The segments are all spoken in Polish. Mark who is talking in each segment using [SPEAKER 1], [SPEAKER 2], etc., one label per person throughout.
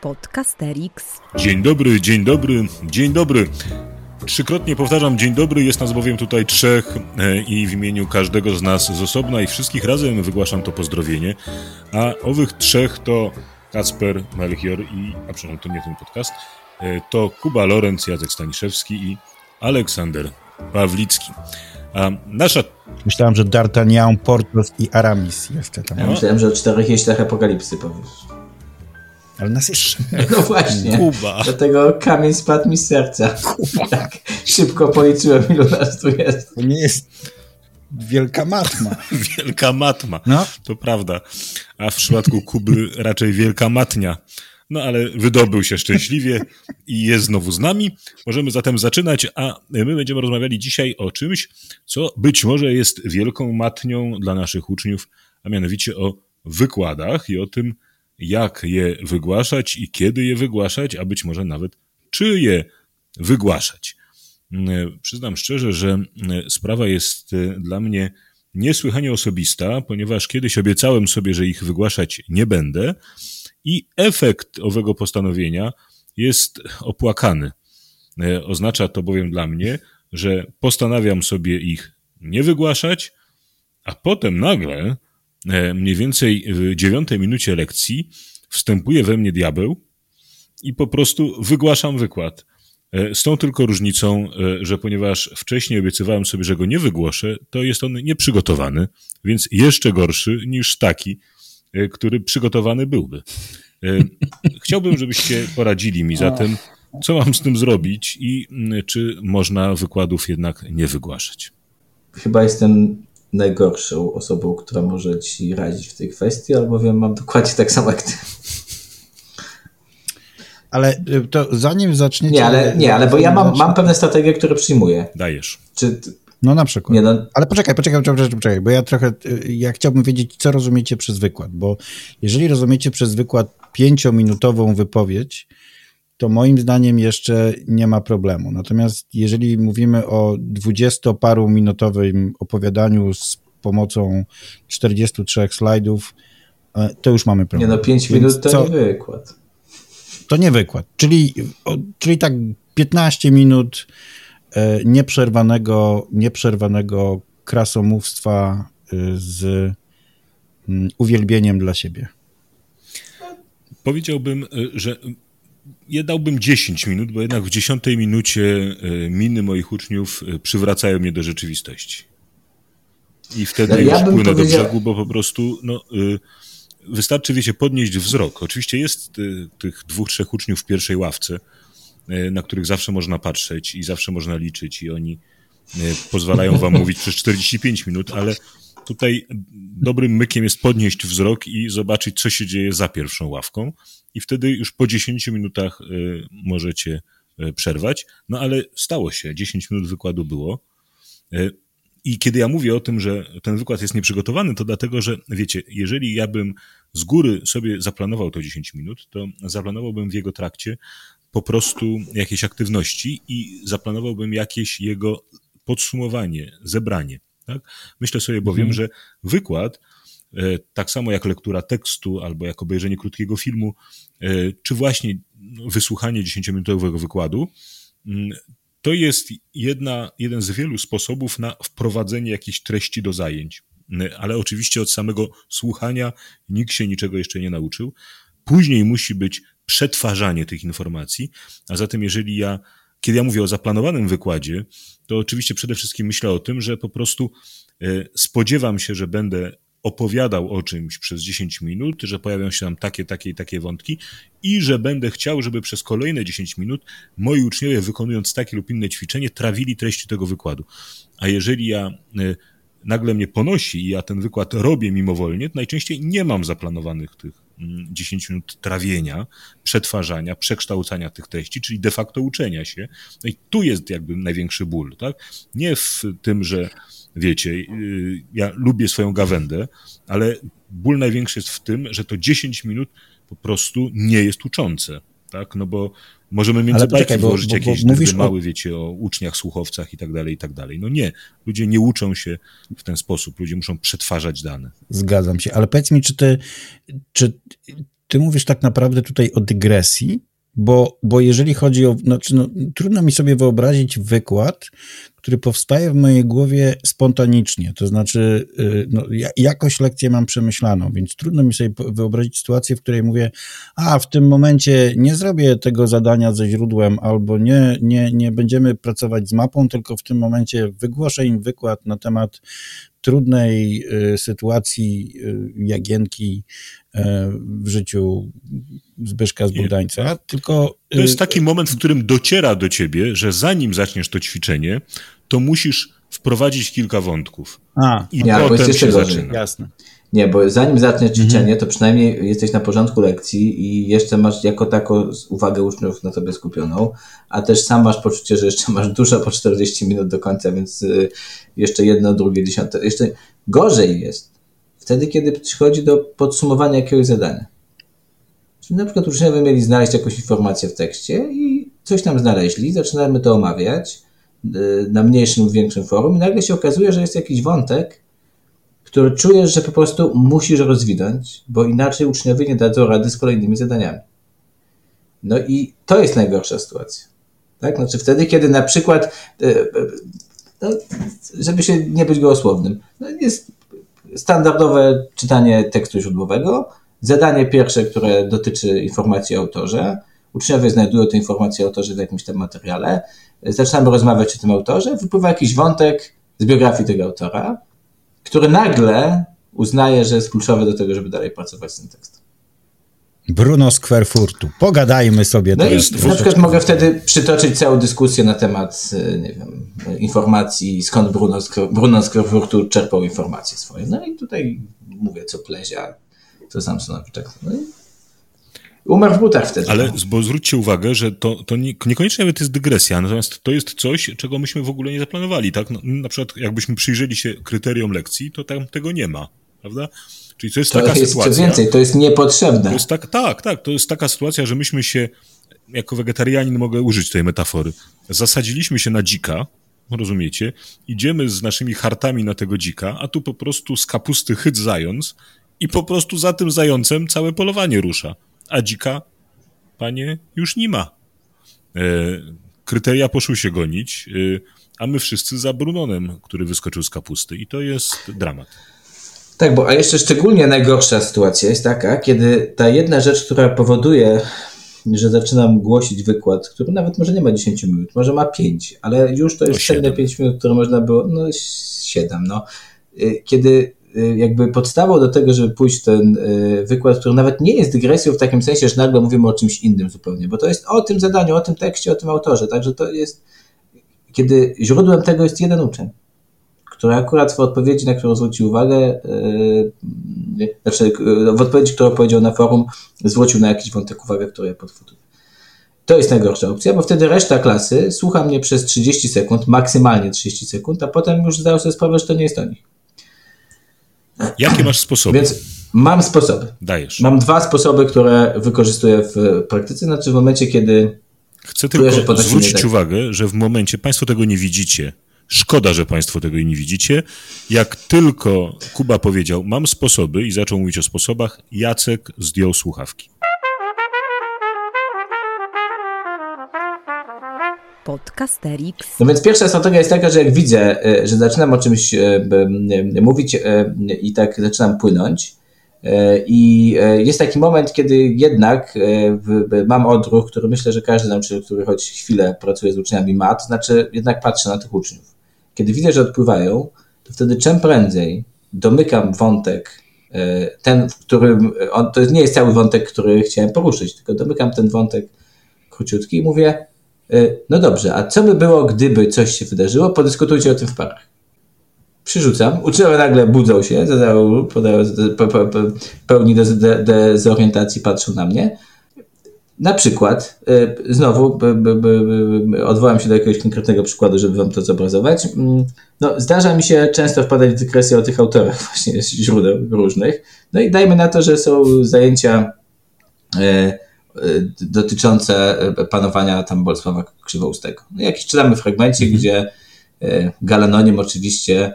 [SPEAKER 1] Podcasterix.
[SPEAKER 2] Dzień dobry, dzień dobry, dzień dobry. Trzykrotnie powtarzam dzień dobry, jest nas bowiem tutaj trzech e, i w imieniu każdego z nas z osobna i wszystkich razem wygłaszam to pozdrowienie. A owych trzech to Kacper, Melchior i, a przepraszam, to nie ten podcast, e, to Kuba Lorenz, Jacek Staniszewski i Aleksander Pawlicki. A nasza...
[SPEAKER 3] Myślałem, że D'Artagnan, Portos i Aramis jeszcze tam.
[SPEAKER 4] Ja myślałem, że o czterech jeździach apokalipsy powiesz.
[SPEAKER 3] Ale nas jest
[SPEAKER 4] No właśnie.
[SPEAKER 2] Kuba.
[SPEAKER 4] Dlatego kamień spadł mi z serca. Kuba. Tak szybko policzyłem, ilu nas tu jest.
[SPEAKER 3] To nie jest wielka matma.
[SPEAKER 2] Wielka matma.
[SPEAKER 3] No.
[SPEAKER 2] To prawda. A w przypadku Kuby raczej wielka matnia. No ale wydobył się szczęśliwie i jest znowu z nami. Możemy zatem zaczynać, a my będziemy rozmawiali dzisiaj o czymś, co być może jest wielką matnią dla naszych uczniów, a mianowicie o wykładach i o tym, jak je wygłaszać i kiedy je wygłaszać, a być może nawet czy je wygłaszać. Przyznam szczerze, że sprawa jest dla mnie niesłychanie osobista, ponieważ kiedyś obiecałem sobie, że ich wygłaszać nie będę i efekt owego postanowienia jest opłakany. Oznacza to bowiem dla mnie, że postanawiam sobie ich nie wygłaszać, a potem nagle mniej więcej w dziewiątej minucie lekcji wstępuje we mnie diabeł i po prostu wygłaszam wykład. Z tą tylko różnicą, że ponieważ wcześniej obiecywałem sobie, że go nie wygłoszę, to jest on nieprzygotowany, więc jeszcze gorszy niż taki, który przygotowany byłby. Chciałbym, żebyście poradzili mi zatem, co mam z tym zrobić i czy można wykładów jednak nie wygłaszać.
[SPEAKER 4] Chyba jestem najgorszą osobą, która może ci radzić w tej kwestii, albowiem mam dokładnie tak samo jak ty.
[SPEAKER 3] Ale to zanim zaczniecie...
[SPEAKER 4] Nie, ale, nie, ale bo ja mam, mam pewne strategie, które przyjmuję.
[SPEAKER 2] Dajesz.
[SPEAKER 4] Czy,
[SPEAKER 3] no na przykład.
[SPEAKER 4] Nie, no.
[SPEAKER 3] Ale poczekaj, poczekaj, poczekaj, poczekaj, bo ja trochę, ja chciałbym wiedzieć, co rozumiecie przez wykład, bo jeżeli rozumiecie przez wykład pięciominutową wypowiedź, to moim zdaniem jeszcze nie ma problemu. Natomiast jeżeli mówimy o dwudziestoparu minutowym opowiadaniu z pomocą 43 slajdów, to już mamy problem.
[SPEAKER 4] Nie no, 5 minut to co? nie wykład.
[SPEAKER 3] To nie wykład, czyli, czyli tak 15 minut nieprzerwanego, nieprzerwanego krasomówstwa z uwielbieniem dla siebie.
[SPEAKER 2] Powiedziałbym, że ja dałbym 10 minut, bo jednak w 10 minucie miny moich uczniów przywracają mnie do rzeczywistości. I wtedy no, ja już płynę powiedział... do brzegu, bo po prostu no, wystarczy, wiecie, podnieść wzrok. Oczywiście jest tych dwóch, trzech uczniów w pierwszej ławce, na których zawsze można patrzeć i zawsze można liczyć i oni pozwalają wam mówić przez 45 minut, ale tutaj dobrym mykiem jest podnieść wzrok i zobaczyć, co się dzieje za pierwszą ławką i wtedy już po 10 minutach możecie przerwać. No ale stało się, 10 minut wykładu było. I kiedy ja mówię o tym, że ten wykład jest nieprzygotowany, to dlatego, że wiecie, jeżeli ja bym z góry sobie zaplanował to 10 minut, to zaplanowałbym w jego trakcie po prostu jakieś aktywności i zaplanowałbym jakieś jego podsumowanie, zebranie. Tak? Myślę sobie bowiem, mhm. że wykład, tak samo jak lektura tekstu albo jak obejrzenie krótkiego filmu, czy właśnie wysłuchanie 10-minutowego wykładu, to jest jedna, jeden z wielu sposobów na wprowadzenie jakichś treści do zajęć. Ale oczywiście od samego słuchania nikt się niczego jeszcze nie nauczył. Później musi być przetwarzanie tych informacji, a zatem jeżeli ja, kiedy ja mówię o zaplanowanym wykładzie, to oczywiście przede wszystkim myślę o tym, że po prostu spodziewam się, że będę opowiadał o czymś przez 10 minut, że pojawią się tam takie, takie i takie wątki i że będę chciał, żeby przez kolejne 10 minut moi uczniowie wykonując takie lub inne ćwiczenie trawili treści tego wykładu. A jeżeli ja nagle mnie ponosi i ja ten wykład robię mimowolnie, to najczęściej nie mam zaplanowanych tych 10 minut trawienia, przetwarzania, przekształcania tych treści, czyli de facto uczenia się. No i tu jest jakby największy ból, tak? Nie w tym, że wiecie, ja lubię swoją gawędę, ale ból największy jest w tym, że to 10 minut po prostu nie jest uczące, tak? No bo możemy między bajki włożyć jakieś bo mały, o... wiecie, o uczniach, słuchowcach i tak dalej, i tak dalej. No nie, ludzie nie uczą się w ten sposób, ludzie muszą przetwarzać dane.
[SPEAKER 3] Zgadzam się, ale powiedz mi, czy ty, czy ty mówisz tak naprawdę tutaj o dygresji, bo, bo jeżeli chodzi o, znaczy no, trudno mi sobie wyobrazić wykład, który powstaje w mojej głowie spontanicznie, to znaczy y, no, jakoś lekcję mam przemyślaną, więc trudno mi sobie wyobrazić sytuację, w której mówię, a w tym momencie nie zrobię tego zadania ze źródłem, albo nie, nie, nie będziemy pracować z mapą, tylko w tym momencie wygłoszę im wykład na temat trudnej y, sytuacji y, Jagienki y, w życiu Zbyszka z Budańca, tylko...
[SPEAKER 2] To jest taki moment, w którym dociera do ciebie, że zanim zaczniesz to ćwiczenie, to musisz wprowadzić kilka wątków.
[SPEAKER 3] A,
[SPEAKER 2] I ja, potem się zaczyna.
[SPEAKER 3] Jasne.
[SPEAKER 4] Nie, bo zanim zaczniesz mhm. ćwiczenie, to przynajmniej jesteś na porządku lekcji i jeszcze masz jako taką uwagę uczniów na tobie skupioną, a też sam masz poczucie, że jeszcze masz dużo po 40 minut do końca, więc y, jeszcze jedno, drugie, dziesiąte. Jeszcze gorzej jest wtedy, kiedy przychodzi do podsumowania jakiegoś zadania. Czyli na przykład uczniowie mieli znaleźć jakąś informację w tekście i coś tam znaleźli, zaczynamy to omawiać y, na mniejszym lub większym forum i nagle się okazuje, że jest jakiś wątek, który czujesz, że po prostu musisz rozwinąć, bo inaczej uczniowie nie dadzą rady z kolejnymi zadaniami. No i to jest najgorsza sytuacja. Tak? Znaczy wtedy, kiedy na przykład, e, e, no, żeby się nie być gołosłownym, no jest standardowe czytanie tekstu źródłowego, zadanie pierwsze, które dotyczy informacji o autorze, uczniowie znajdują te informacje o autorze w jakimś tam materiale, zaczynamy rozmawiać o tym autorze, wypływa jakiś wątek z biografii tego autora, który nagle uznaje, że jest kluczowy do tego, żeby dalej pracować z tym tekstem.
[SPEAKER 3] Bruno z Kwerfurtu. Pogadajmy sobie.
[SPEAKER 4] No i na przykład mogę wtedy przytoczyć całą dyskusję na temat, e, nie wiem, informacji, skąd Bruno z, Bruno z Kwerfurtu czerpał informacje swoje. No i tutaj mówię, co plezia, co Samsonowiczek. No i Umarł w butach wtedy.
[SPEAKER 2] Ale bo zwróćcie uwagę, że to, to nie, niekoniecznie nawet jest dygresja, natomiast to jest coś, czego myśmy w ogóle nie zaplanowali, tak? No, na przykład jakbyśmy przyjrzeli się kryterium lekcji, to tam tego nie ma, prawda? Czyli to jest to taka jest, sytuacja...
[SPEAKER 4] Co więcej, to jest niepotrzebne.
[SPEAKER 2] To jest tak, tak, tak, to jest taka sytuacja, że myśmy się, jako wegetarianin mogę użyć tej metafory, zasadziliśmy się na dzika, rozumiecie? Idziemy z naszymi hartami na tego dzika, a tu po prostu z kapusty chyt zając i po prostu za tym zającem całe polowanie rusza a dzika, panie, już nie ma. E, kryteria poszły się gonić, e, a my wszyscy za Brunonem, który wyskoczył z kapusty i to jest dramat.
[SPEAKER 4] Tak, bo a jeszcze szczególnie najgorsza sytuacja jest taka, kiedy ta jedna rzecz, która powoduje, że zaczynam głosić wykład, który nawet może nie ma 10 minut, może ma 5, ale już to jest no 5 minut, które można było, no 7, no. E, kiedy Y, jakby podstawą do tego, żeby pójść ten y, wykład, który nawet nie jest dygresją w takim sensie, że nagle mówimy o czymś innym zupełnie, bo to jest o tym zadaniu, o tym tekście, o tym autorze, także to jest, kiedy źródłem tego jest jeden uczeń, który akurat w odpowiedzi, na którą zwrócił uwagę, yy, znaczy w odpowiedzi, którą powiedział na forum, zwrócił na jakiś wątek uwagę, który ja podchwytuję. To jest najgorsza opcja, bo wtedy reszta klasy słucha mnie przez 30 sekund, maksymalnie 30 sekund, a potem już zdają sobie sprawę, że to nie jest o nich.
[SPEAKER 2] Jakie masz sposoby?
[SPEAKER 4] Więc mam sposoby.
[SPEAKER 2] Dajesz.
[SPEAKER 4] Mam dwa sposoby, które wykorzystuję w praktyce. Znaczy w momencie, kiedy.
[SPEAKER 2] Chcę tylko zwrócić uwagę, że w momencie, Państwo tego nie widzicie, Szkoda, że Państwo tego nie widzicie. Jak tylko Kuba powiedział, mam sposoby i zaczął mówić o sposobach, Jacek zdjął słuchawki.
[SPEAKER 4] Podcasterix. No więc pierwsza strategia jest taka, że jak widzę, e, że zaczynam o czymś e, mówić e, i tak zaczynam płynąć, i jest taki moment, kiedy jednak mam odruch, który myślę, że każdy nauczyciel, który choć chwilę pracuje z uczniami ma, to znaczy jednak patrzę na tych uczniów. Kiedy widzę, że odpływają, to wtedy czym prędzej domykam wątek, ten, w którym, on, to nie jest cały wątek, który chciałem poruszyć, tylko domykam ten wątek króciutki i mówię, no dobrze, a co by było, gdyby coś się wydarzyło? Podyskutujcie o tym w parach. Przyrzucam. Uczniowie nagle budzą się, zadają, podają, pełni dezorientacji, patrzą na mnie. Na przykład, e, znowu odwołam się do jakiegoś konkretnego przykładu, żeby wam to zobrazować. Mm, no, zdarza mi się często wpadać w dygresję o tych autorach właśnie z źródeł różnych. No i dajmy na to, że są zajęcia e, dotyczące y, panowania tam Bolesława Krzywoustego. No, jakiś czytamy fragmencie, mhm. gdzie y, Galanonim oczywiście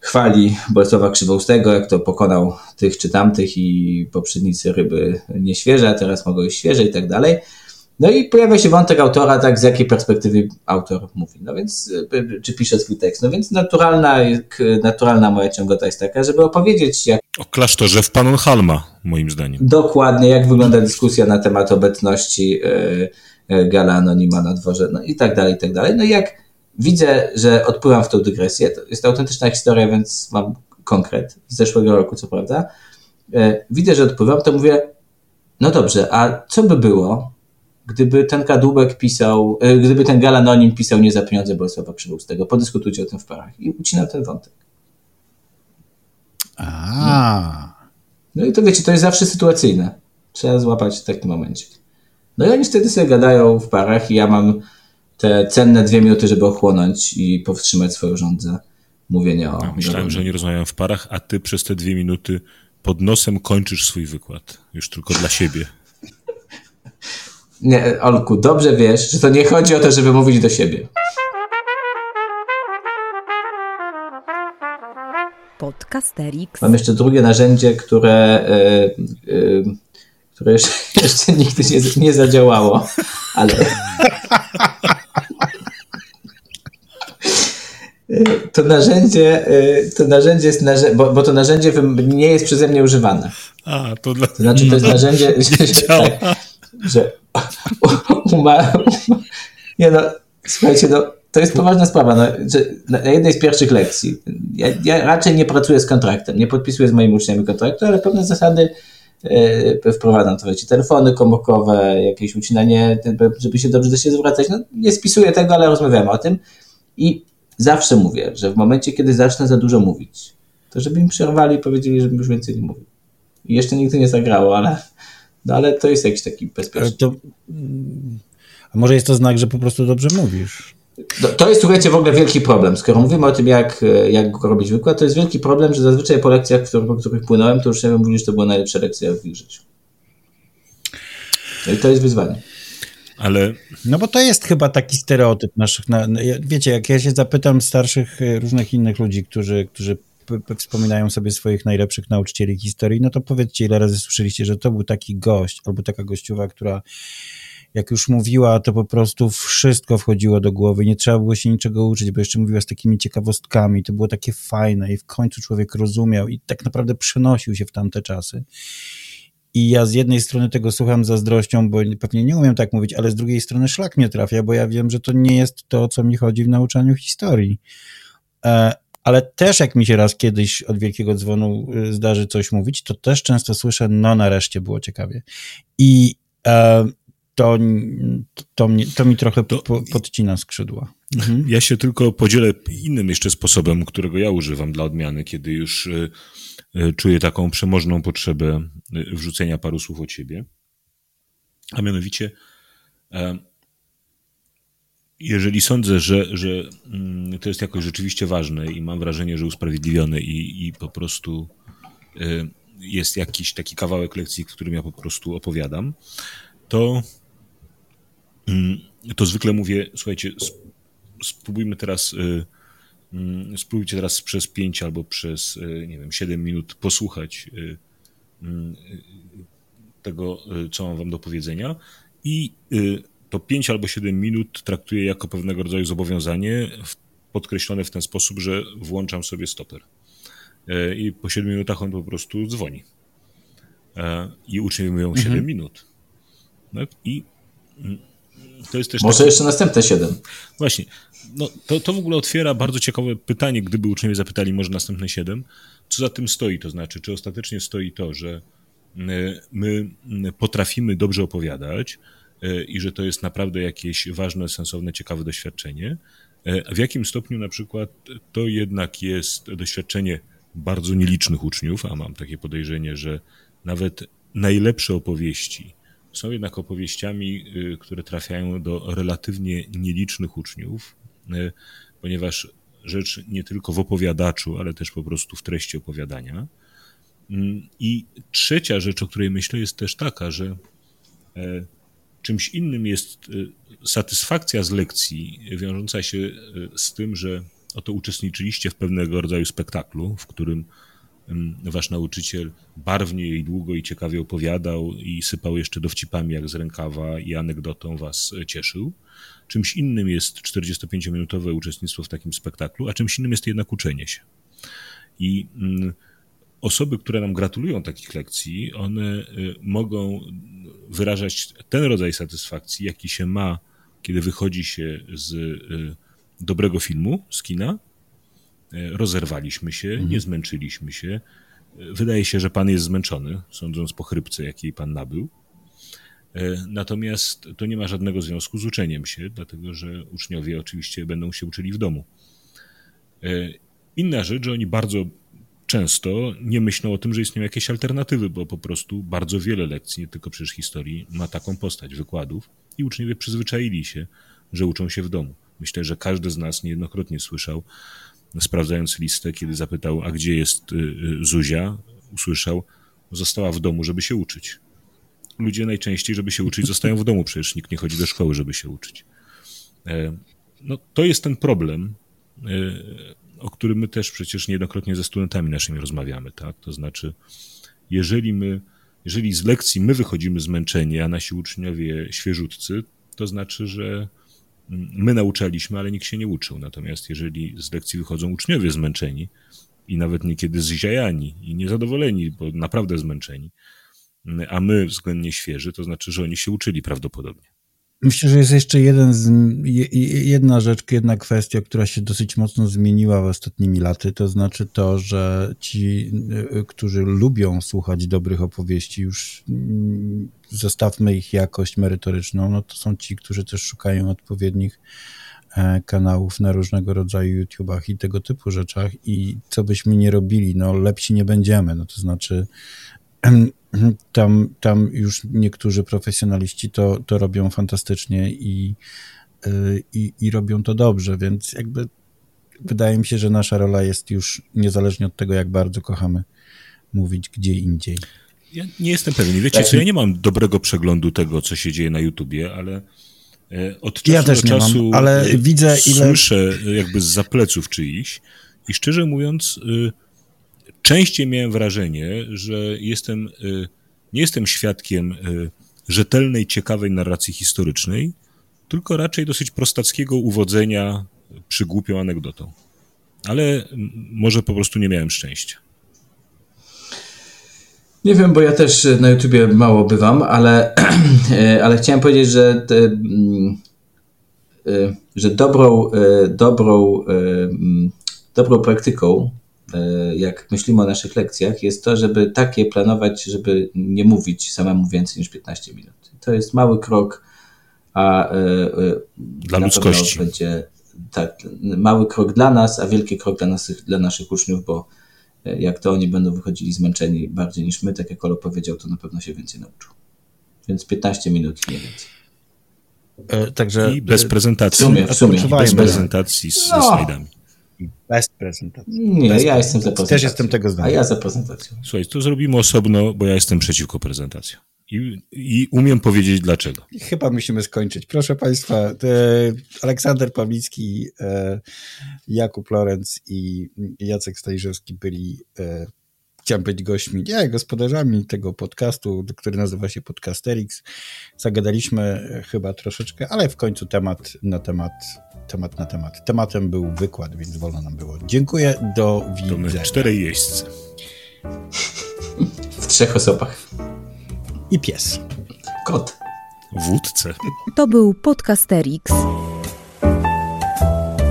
[SPEAKER 4] chwali Bolesława Krzywoustego, jak to pokonał tych czy tamtych i poprzednicy ryby nieświeże, a teraz mogą iść świeże i tak dalej. No i pojawia się wątek autora, tak z jakiej perspektywy autor mówi. No więc, y, czy pisze swój tekst. No więc naturalna, naturalna moja ciągota jest taka, żeby opowiedzieć, jak.
[SPEAKER 2] O klasztorze w Pannonhalma, moim zdaniem.
[SPEAKER 4] Dokładnie, jak wygląda dyskusja na temat obecności y, y, Gala Anonima na dworze, no i tak dalej, i tak dalej. No i jak widzę, że odpływam w tą dygresję, to jest to autentyczna historia, więc mam konkret z zeszłego roku, co prawda. Widzę, że odpływam, to mówię, no dobrze, a co by było, gdyby ten kadłubek pisał, e, gdyby ten galanonim pisał nie za pieniądze Bolesława Krzywoustego. Podyskutujcie o tym w parach. I ucinam ten wątek.
[SPEAKER 3] A.
[SPEAKER 4] No i to wiecie, to jest zawsze sytuacyjne. Trzeba złapać w takim momencie. No i oni wtedy sobie gadają w parach i ja mam te cenne dwie minuty, żeby ochłonąć i powstrzymać swoją rządzę mówienia o...
[SPEAKER 2] No, myślałem, że nie rozmawiają w parach, a ty przez te dwie minuty pod nosem kończysz swój wykład. Już tylko dla siebie.
[SPEAKER 4] Nie, Olku, dobrze wiesz, że to nie chodzi o to, żeby mówić do siebie. Podcasterix. Mam jeszcze drugie narzędzie, które, yy, yy, które jeszcze, jeszcze nigdy nie, nie zadziałało, ale... To narzędzie, to narzędzie jest, narzędzie, bo, bo, to narzędzie nie jest przeze mnie używane.
[SPEAKER 2] A, to, dla...
[SPEAKER 4] to znaczy, to jest narzędzie, że, tak, że umarł. Nie no, słuchajcie, no, to jest poważna sprawa. No, na jednej z pierwszych lekcji, ja, ja, raczej nie pracuję z kontraktem, nie podpisuję z moimi uczniami kontraktu, ale pewne zasady e, wprowadzam. To wiecie, telefony komórkowe, jakieś ucinanie, żeby się dobrze do siebie zwracać. No, nie spisuję tego, ale rozmawiamy o tym. I zawsze mówię, że w momencie, kiedy zacznę za dużo mówić, to żeby im przerwali i powiedzieli, żebym już więcej nie mówił. I jeszcze nigdy nie zagrało, ale no ale to jest jakiś taki bezpieczny. To,
[SPEAKER 3] a może jest to znak, że po prostu dobrze mówisz?
[SPEAKER 4] No, to jest, słuchajcie, w ogóle wielki problem. Skoro mówimy o tym, jak, jak robić wykład, to jest wielki problem, że zazwyczaj po lekcjach, po których płynąłem, to już nie wiem, mówili, że to była najlepsza lekcja w ich życiu. No i to jest wyzwanie.
[SPEAKER 3] Ale... No bo to jest chyba taki stereotyp naszych, na, wiecie, jak ja się zapytam starszych e, różnych innych ludzi, którzy, którzy wspominają sobie swoich najlepszych nauczycieli historii, no to powiedzcie, ile razy słyszeliście, że to był taki gość albo taka gościuwa, która jak już mówiła, to po prostu wszystko wchodziło do głowy, nie trzeba było się niczego uczyć, bo jeszcze mówiła z takimi ciekawostkami, to było takie fajne i w końcu człowiek rozumiał i tak naprawdę przenosił się w tamte czasy. I ja z jednej strony tego słucham zazdrością, bo pewnie nie umiem tak mówić, ale z drugiej strony szlak mnie trafia, bo ja wiem, że to nie jest to, o co mi chodzi w nauczaniu historii. Ale też jak mi się raz kiedyś od wielkiego dzwonu y, zdarzy coś mówić, to też często słyszę, no nareszcie było ciekawie. I e, to, to, mnie, to mi trochę to, po, podcina skrzydła.
[SPEAKER 2] Mhm. Ja się tylko podzielę innym jeszcze sposobem, którego ja używam dla odmiany, kiedy już y, y, czuję taką przemożną potrzebę wrzucenia paru słów od siebie. A mianowicie e, jeżeli sądzę, że, że mm, to jest jakoś rzeczywiście ważne i mam wrażenie, że usprawiedliwione i, i po prostu y, jest jakiś taki kawałek lekcji, którym ja po prostu opowiadam, to, mm, to zwykle mówię, słuchajcie, spróbujmy teraz, y, mm, spróbujcie teraz przez pięć albo przez, y, nie wiem, siedem minut posłuchać tego, co mam wam do powiedzenia i to 5 albo 7 minut traktuję jako pewnego rodzaju zobowiązanie, podkreślone w ten sposób, że włączam sobie stoper. E, I po 7 minutach on po prostu dzwoni. E, I uczniowie mówią 7 mhm. minut. No I mm, to jest też.
[SPEAKER 4] Może taki... jeszcze następne 7.
[SPEAKER 2] Właśnie. No, to, to w ogóle otwiera bardzo ciekawe pytanie, gdyby uczniowie zapytali, może następne 7, co za tym stoi, to znaczy, czy ostatecznie stoi to, że my, my potrafimy dobrze opowiadać, i że to jest naprawdę jakieś ważne, sensowne, ciekawe doświadczenie. E, w jakim stopniu na przykład to jednak jest doświadczenie bardzo nielicznych uczniów, a mam takie podejrzenie, że nawet najlepsze opowieści są jednak opowieściami, e, które trafiają do relatywnie nielicznych uczniów, ponieważ rzecz nie tylko w opowiadaczu, ale też po prostu w treści opowiadania. Mm, I trzecia rzecz, o której myślę, jest też taka, że Czymś innym jest y, satysfakcja z lekcji, wiążąca się y, z tym, że oto uczestniczyliście w pewnego rodzaju spektaklu, w którym wasz nauczyciel barwnie i długo i ciekawie opowiadał i sypał jeszcze dowcipami jak z rękawa i anegdotą was cieszył. Czymś innym jest 45-minutowe uczestnictwo w takim spektaklu, a czymś innym jest jednak uczenie się. I mm, osoby, które nam gratulują takich lekcji, one y, mogą wyrażać ten rodzaj satysfakcji, jaki się ma, kiedy wychodzi się z y, dobrego filmu, z kina. Y, rozerwaliśmy się, mhm. nie zmęczyliśmy się. Wydaje się, że pan jest zmęczony, sądząc po chrypce, jakiej pan nabył. Natomiast to nie ma żadnego związku z uczeniem się, dlatego że uczniowie oczywiście będą się uczyli w domu. Inna rzecz, że oni bardzo często nie myślą o tym, że istnieją jakieś alternatywy, bo po prostu bardzo wiele lekcji, nie tylko przecież historii, ma taką postać wykładów i uczniowie przyzwyczaili się, że uczą się w domu. Myślę, że każdy z nas niejednokrotnie słyszał, sprawdzając listę, kiedy zapytał, a gdzie jest y, y, Zuzia, usłyszał, została w domu, żeby się uczyć. Ludzie najczęściej, żeby się uczyć, zostają w domu, przecież nikt nie chodzi do szkoły, żeby się uczyć. E, no, to jest ten problem, e, o którym my też przecież niejednokrotnie ze studentami naszymi rozmawiamy, tak? To znaczy, jeżeli my, jeżeli z lekcji my wychodzimy zmęczeni, a nasi uczniowie świeżutcy, to znaczy, że my nauczaliśmy, ale nikt się nie uczył. Natomiast jeżeli z lekcji wychodzą uczniowie zmęczeni i nawet niekiedy zziajani i niezadowoleni, bo naprawdę zmęczeni, a my względnie świeży, to znaczy, że oni się uczyli prawdopodobnie.
[SPEAKER 3] Myślę, że jest jeszcze jeden z, jedna rzecz, jedna kwestia, która się dosyć mocno zmieniła w ostatnimi laty, to znaczy to, że ci, y, którzy lubią słuchać dobrych opowieści, już mm, zostawmy ich jakość merytoryczną, no to są ci, którzy też szukają odpowiednich e, kanałów na różnego rodzaju YouTubach i tego typu rzeczach. I co byśmy nie robili, no lepsi nie będziemy, no to znaczy tam, tam już niektórzy profesjonaliści to, to robią fantastycznie i, y, i, i robią to dobrze, więc jakby wydaje mi się, że nasza rola jest już niezależnie od tego, jak bardzo kochamy mówić gdzie indziej.
[SPEAKER 2] Ja nie jestem pewien. Wiecie tak. co, ja nie mam dobrego przeglądu tego, co się dzieje na YouTubie, ale e, od czasu
[SPEAKER 3] ja też
[SPEAKER 2] do czasu
[SPEAKER 3] mam, ale widzę
[SPEAKER 2] ile... słyszę jakby z zapleców czyichś i szczerze mówiąc częściej miałem wrażenie, że jestem, y, nie jestem świadkiem y, rzetelnej, ciekawej narracji historycznej, tylko raczej dosyć prostackiego uwodzenia przygłupią anegdotą. Ale może po prostu nie miałem szczęścia.
[SPEAKER 4] Nie wiem, bo ja też na YouTubie mało bywam, ale, ale chciałem powiedzieć, że, y, że dobrą, dobrą, mm, dobrą praktyką E, jak myślimy o naszych lekcjach, jest to, żeby takie planować, żeby nie mówić samemu więcej niż 15 minut. To jest mały krok, a e,
[SPEAKER 2] e, dla ludzkości.
[SPEAKER 4] Będzie tak, mały krok dla nas, a wielki krok dla naszych, dla naszych uczniów, bo jak to oni będą wychodzili zmęczeni bardziej niż my, tak jak Olo powiedział, to na pewno się więcej nauczą. Więc 15 minut, nie więcej.
[SPEAKER 2] Także, I bez prezentacji.
[SPEAKER 4] W sumie, w sumie.
[SPEAKER 2] Bez prezentacji z, no. slajdami.
[SPEAKER 3] Bez prezentacji.
[SPEAKER 4] Nie,
[SPEAKER 3] Bez
[SPEAKER 4] ja jestem za prezentacją.
[SPEAKER 3] Też jestem tego zdania.
[SPEAKER 4] A ja za prezentacją.
[SPEAKER 2] Słuchaj, to zrobimy osobno, bo ja jestem przeciwko prezentacji. I, I, umiem powiedzieć dlaczego.
[SPEAKER 3] Chyba musimy skończyć. Proszę Państwa, e, Aleksander Pawlicki, e, Jakub Lorenz i Jacek Stajrzewski byli e, chciałem być gośćmi, nie, gospodarzami tego podcastu, który nazywa się Podcasterix. Zagadaliśmy chyba troszeczkę, ale w końcu temat na temat, temat na temat. Tematem był wykład, więc wolno nam było. Dziękuję, do widzenia. To my
[SPEAKER 2] czterej jeźdźcy.
[SPEAKER 4] W trzech osobach.
[SPEAKER 3] I pies.
[SPEAKER 4] Kot.
[SPEAKER 2] W łódce.
[SPEAKER 1] To był Podcasterix.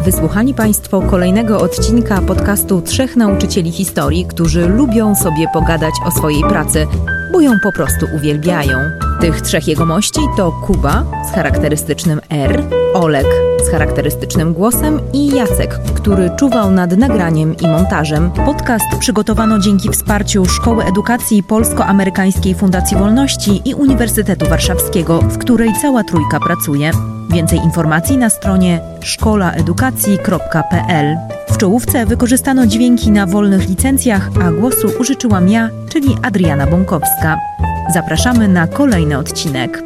[SPEAKER 1] Wysłuchali Państwo kolejnego odcinka podcastu Trzech Nauczycieli Historii, którzy lubią sobie pogadać o swojej pracy, bo ją po prostu uwielbiają. Tych trzech jegomości to Kuba z charakterystycznym R, Olek z charakterystycznym głosem i Jacek, który czuwał nad nagraniem i montażem. Podcast przygotowano dzięki wsparciu Szkoły Edukacji Polsko-Amerykańskiej Fundacji Wolności i Uniwersytetu Warszawskiego, w której cała trójka pracuje. Więcej informacji na stronie szkolaedukacji.pl. W czołówce wykorzystano dźwięki na wolnych licencjach, a głosu użyczyłam ja, czyli Adriana Bąkowska. Zapraszamy na kolejny odcinek.